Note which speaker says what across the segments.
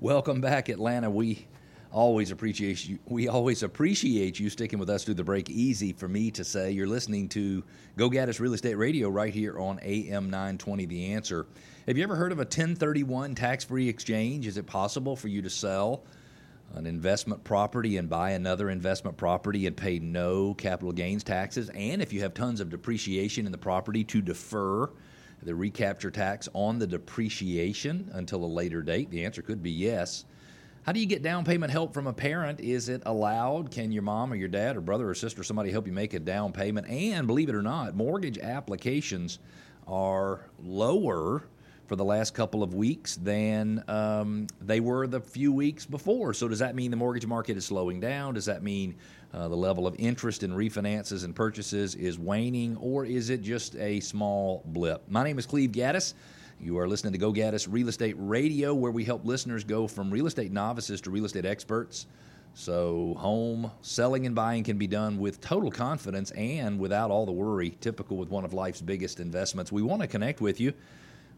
Speaker 1: Welcome back, Atlanta. We always appreciate you. We always appreciate you sticking with us through the break. Easy for me to say. You're listening to Go Gaddis Real Estate Radio right here on AM 920. The answer. Have you ever heard of a 1031 tax-free exchange? Is it possible for you to sell an investment property and buy another investment property and pay no capital gains taxes? And if you have tons of depreciation in the property, to defer the recapture tax on the depreciation until a later date? The answer could be yes. How do you get down payment help from a parent? Is it allowed? Can your mom or your dad or brother or sister or somebody help you make a down payment? And believe it or not, mortgage applications are lower for the last couple of weeks than um, they were the few weeks before. So, does that mean the mortgage market is slowing down? Does that mean uh, the level of interest in refinances and purchases is waning, or is it just a small blip? My name is Cleve Gaddis. You are listening to Go Gaddis Real Estate Radio, where we help listeners go from real estate novices to real estate experts. So, home selling and buying can be done with total confidence and without all the worry, typical with one of life's biggest investments. We want to connect with you.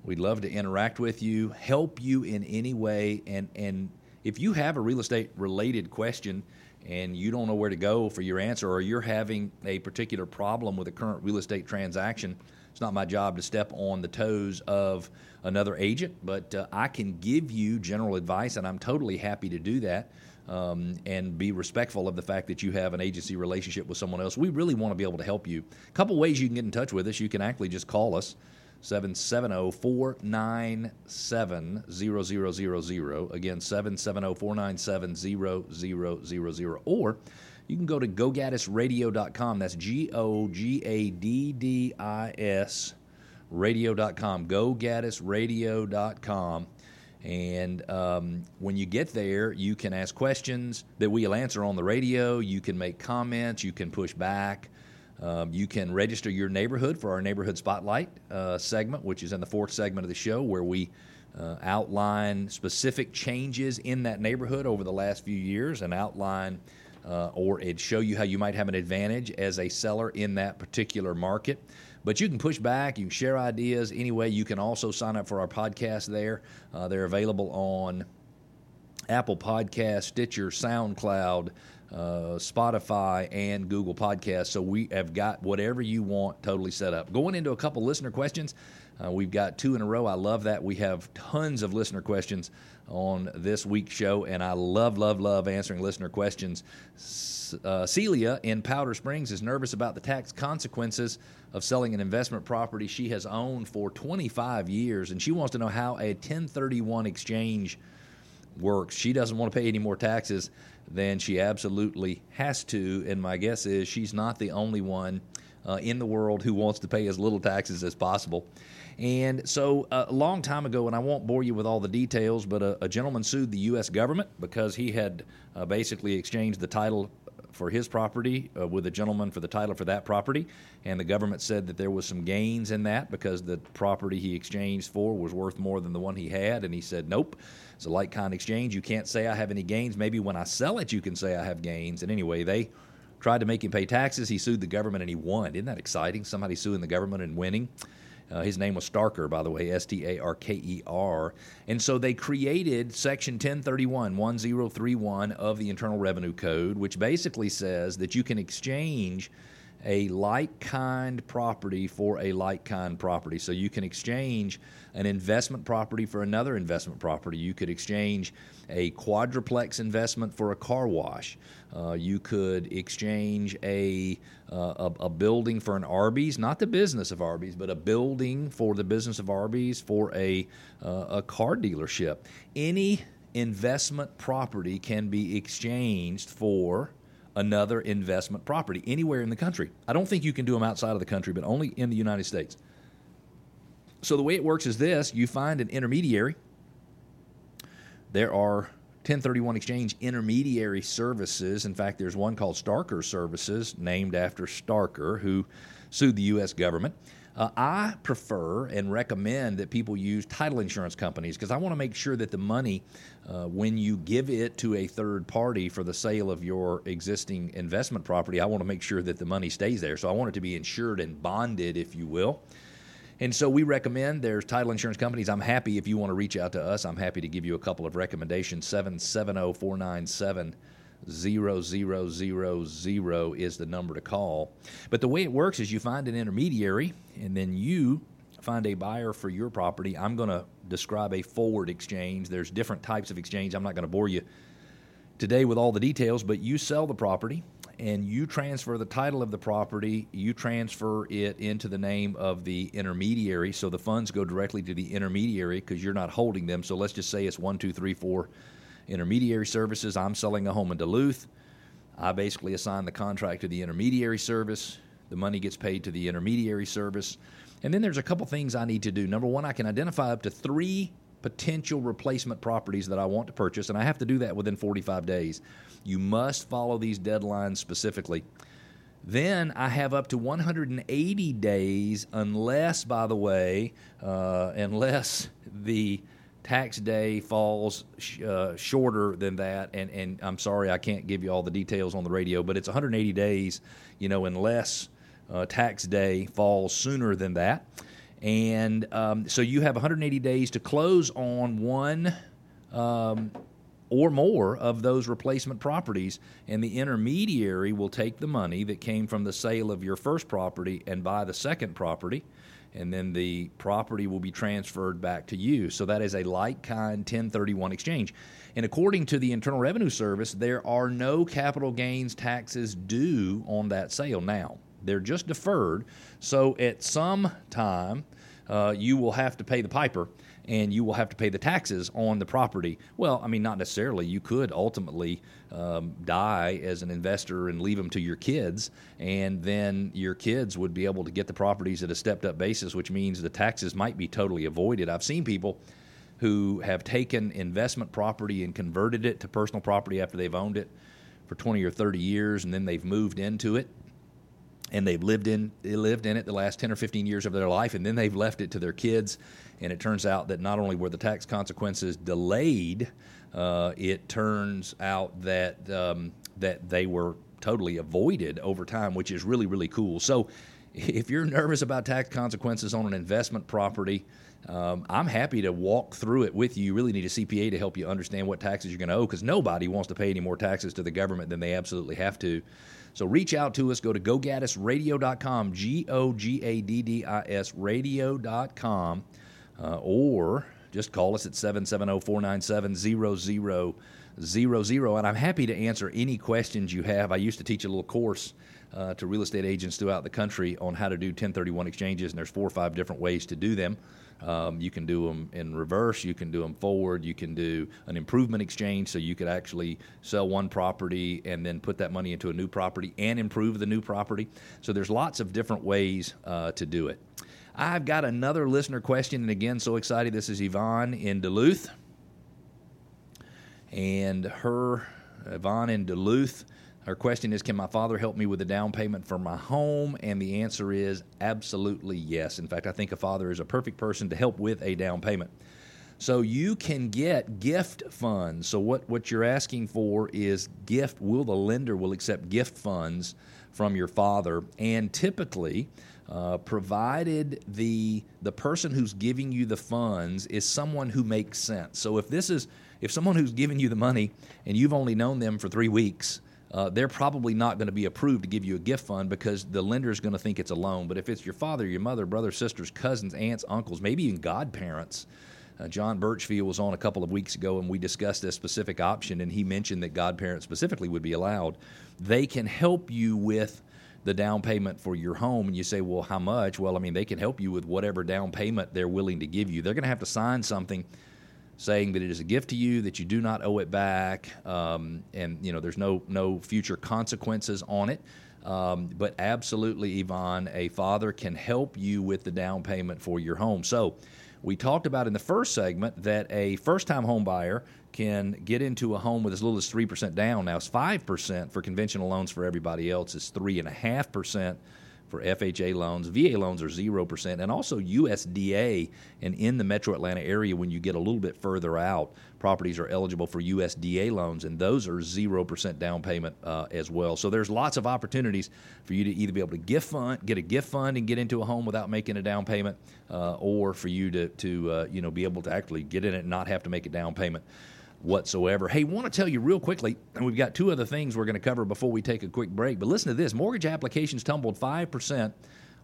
Speaker 1: We'd love to interact with you, help you in any way. And, and if you have a real estate related question and you don't know where to go for your answer, or you're having a particular problem with a current real estate transaction, it's not my job to step on the toes of another agent, but uh, I can give you general advice, and I'm totally happy to do that. Um, and be respectful of the fact that you have an agency relationship with someone else. We really want to be able to help you. A couple ways you can get in touch with us. You can actually just call us 770 497 0000. Again, 770 497 0000. Or you can go to gogaddisradio.com. That's G O G A D D I S radio.com. Gogaddisradio.com. And um, when you get there, you can ask questions that we'll answer on the radio. You can make comments. You can push back. Um, you can register your neighborhood for our Neighborhood Spotlight uh, segment, which is in the fourth segment of the show, where we uh, outline specific changes in that neighborhood over the last few years and outline uh, or it show you how you might have an advantage as a seller in that particular market. But you can push back, you can share ideas. Anyway, you can also sign up for our podcast there. Uh, they're available on Apple Podcast, Stitcher, SoundCloud, uh, Spotify, and Google Podcasts. So we have got whatever you want totally set up. Going into a couple listener questions, uh, we've got two in a row. I love that. We have tons of listener questions on this week's show, and I love, love, love answering listener questions. Uh, Celia in Powder Springs is nervous about the tax consequences of selling an investment property she has owned for 25 years, and she wants to know how a 1031 exchange works. She doesn't want to pay any more taxes than she absolutely has to. And my guess is she's not the only one uh, in the world who wants to pay as little taxes as possible. And so, uh, a long time ago, and I won't bore you with all the details, but a, a gentleman sued the U.S. government because he had uh, basically exchanged the title for his property uh, with a gentleman for the title for that property. And the government said that there was some gains in that because the property he exchanged for was worth more than the one he had. And he said, nope. It's a like kind exchange. You can't say I have any gains. Maybe when I sell it, you can say I have gains. And anyway, they tried to make him pay taxes. He sued the government and he won. Isn't that exciting? Somebody suing the government and winning. Uh, his name was Starker, by the way, S T A R K E R. And so they created Section 1031, 1031 of the Internal Revenue Code, which basically says that you can exchange a like kind property for a like kind property. So you can exchange an investment property for another investment property. You could exchange a quadruplex investment for a car wash. Uh, you could exchange a, uh, a, a building for an Arby's, not the business of Arby's, but a building for the business of Arby's for a uh, a car dealership. Any investment property can be exchanged for another investment property anywhere in the country. I don't think you can do them outside of the country, but only in the United States. So the way it works is this you find an intermediary. There are 1031 exchange intermediary services. In fact, there's one called Starker Services, named after Starker, who sued the U.S. government. Uh, I prefer and recommend that people use title insurance companies because I want to make sure that the money, uh, when you give it to a third party for the sale of your existing investment property, I want to make sure that the money stays there. So I want it to be insured and bonded, if you will. And so we recommend there's title insurance companies. I'm happy if you want to reach out to us. I'm happy to give you a couple of recommendations. 770 497 0000 is the number to call. But the way it works is you find an intermediary and then you find a buyer for your property. I'm going to describe a forward exchange. There's different types of exchange. I'm not going to bore you today with all the details, but you sell the property and you transfer the title of the property, you transfer it into the name of the intermediary. So the funds go directly to the intermediary because you're not holding them. So let's just say it's one, two, three, four intermediary services. I'm selling a home in Duluth. I basically assign the contract to the intermediary service. The money gets paid to the intermediary service. And then there's a couple things I need to do. Number one, I can identify up to three potential replacement properties that I want to purchase, and I have to do that within 45 days. You must follow these deadlines specifically. Then I have up to 180 days, unless, by the way, uh, unless the tax day falls sh- uh, shorter than that, and, and I'm sorry I can't give you all the details on the radio, but it's 180 days, you know, unless uh, tax day falls sooner than that. And um, so you have 180 days to close on one um, or more of those replacement properties, and the intermediary will take the money that came from the sale of your first property and buy the second property and then the property will be transferred back to you. So that is a like kind 1031 exchange. And according to the Internal Revenue Service, there are no capital gains taxes due on that sale now. They're just deferred. So at some time, uh, you will have to pay the piper and you will have to pay the taxes on the property. Well, I mean, not necessarily. You could ultimately um, die as an investor and leave them to your kids, and then your kids would be able to get the properties at a stepped up basis, which means the taxes might be totally avoided. I've seen people who have taken investment property and converted it to personal property after they've owned it for 20 or 30 years, and then they've moved into it and they've lived in lived in it the last 10 or 15 years of their life and then they've left it to their kids. And it turns out that not only were the tax consequences delayed uh, it turns out that um, that they were totally avoided over time which is really really cool. So if you're nervous about tax consequences on an investment property um, I'm happy to walk through it with you. You really need a CPA to help you understand what taxes you're going to owe because nobody wants to pay any more taxes to the government than they absolutely have to. So reach out to us. Go to gogaddisradio.com, G O G A D D I S radio.com, uh, or just call us at 770 497 0000. And I'm happy to answer any questions you have. I used to teach a little course uh, to real estate agents throughout the country on how to do 1031 exchanges, and there's four or five different ways to do them. Um, you can do them in reverse, you can do them forward, you can do an improvement exchange, so you could actually sell one property and then put that money into a new property and improve the new property. So there's lots of different ways uh, to do it. I've got another listener question, and again, so excited. This is Yvonne in Duluth. And her, Yvonne in Duluth, her question is Can my father help me with the down payment for my home? And the answer is absolutely yes. In fact, I think a father is a perfect person to help with a down payment. So you can get gift funds. So what, what you're asking for is gift. Will the lender will accept gift funds from your father? And typically, uh, provided the the person who's giving you the funds is someone who makes sense. So if this is if someone who's giving you the money and you've only known them for three weeks, uh, they're probably not going to be approved to give you a gift fund because the lender is going to think it's a loan. But if it's your father, your mother, brothers, sisters, cousins, aunts, uncles, maybe even godparents, uh, John Birchfield was on a couple of weeks ago and we discussed this specific option, and he mentioned that godparents specifically would be allowed. They can help you with the down payment for your home, and you say, Well, how much? Well, I mean, they can help you with whatever down payment they're willing to give you. They're going to have to sign something saying that it is a gift to you that you do not owe it back, um, and you know there's no no future consequences on it. Um, but absolutely, Yvonne, a father can help you with the down payment for your home. So we talked about in the first segment that a first-time home buyer can get into a home with as little as 3% down. Now it's 5% for conventional loans for everybody else. It's 3.5% for FHA loans. VA loans are 0%, and also USDA. And in the metro Atlanta area, when you get a little bit further out, properties are eligible for USDA loans, and those are 0% down payment uh, as well. So there's lots of opportunities for you to either be able to gift fund, get a gift fund, and get into a home without making a down payment, uh, or for you to, to uh, you know, be able to actually get in it and not have to make a down payment whatsoever. Hey, want to tell you real quickly, and we've got two other things we're going to cover before we take a quick break. But listen to this mortgage applications tumbled 5%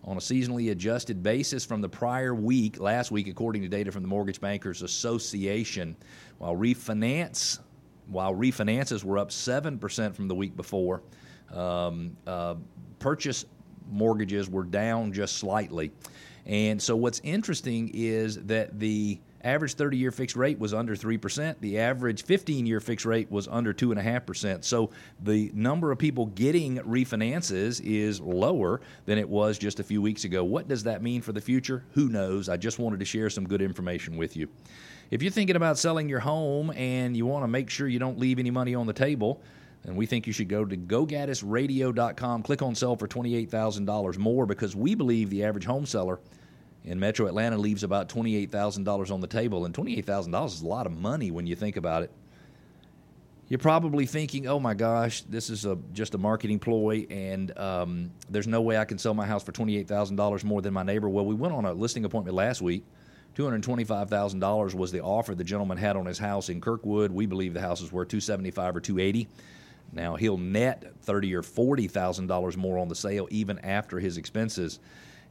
Speaker 1: on a seasonally adjusted basis from the prior week, last week, according to data from the Mortgage Bankers Association, while refinance. While refinances were up 7% from the week before, um, uh, purchase mortgages were down just slightly. And so, what's interesting is that the Average 30 year fixed rate was under 3%. The average 15 year fixed rate was under 2.5%. So the number of people getting refinances is lower than it was just a few weeks ago. What does that mean for the future? Who knows? I just wanted to share some good information with you. If you're thinking about selling your home and you want to make sure you don't leave any money on the table, and we think you should go to gogaddisradio.com, click on sell for $28,000 more because we believe the average home seller in Metro Atlanta leaves about $28,000 on the table. And $28,000 is a lot of money when you think about it. You're probably thinking, oh my gosh, this is a, just a marketing ploy, and um, there's no way I can sell my house for $28,000 more than my neighbor. Well, we went on a listing appointment last week. $225,000 was the offer the gentleman had on his house in Kirkwood. We believe the house is worth 275 or 280. Now he'll net thirty or forty thousand dollars more on the sale even after his expenses.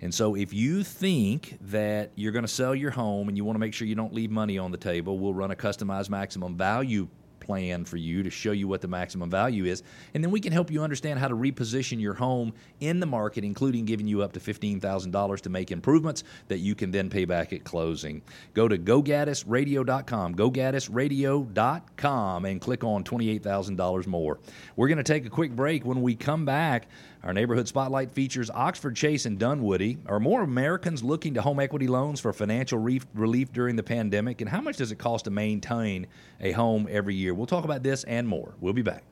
Speaker 1: And so, if you think that you're going to sell your home and you want to make sure you don't leave money on the table, we'll run a customized maximum value plan for you to show you what the maximum value is. And then we can help you understand how to reposition your home in the market, including giving you up to $15,000 to make improvements that you can then pay back at closing. Go to gogaddisradio.com, gogaddisradio.com, and click on $28,000 more. We're going to take a quick break. When we come back, our neighborhood spotlight features Oxford Chase and Dunwoody. Are more Americans looking to home equity loans for financial relief during the pandemic? And how much does it cost to maintain a home every year? We'll talk about this and more. We'll be back.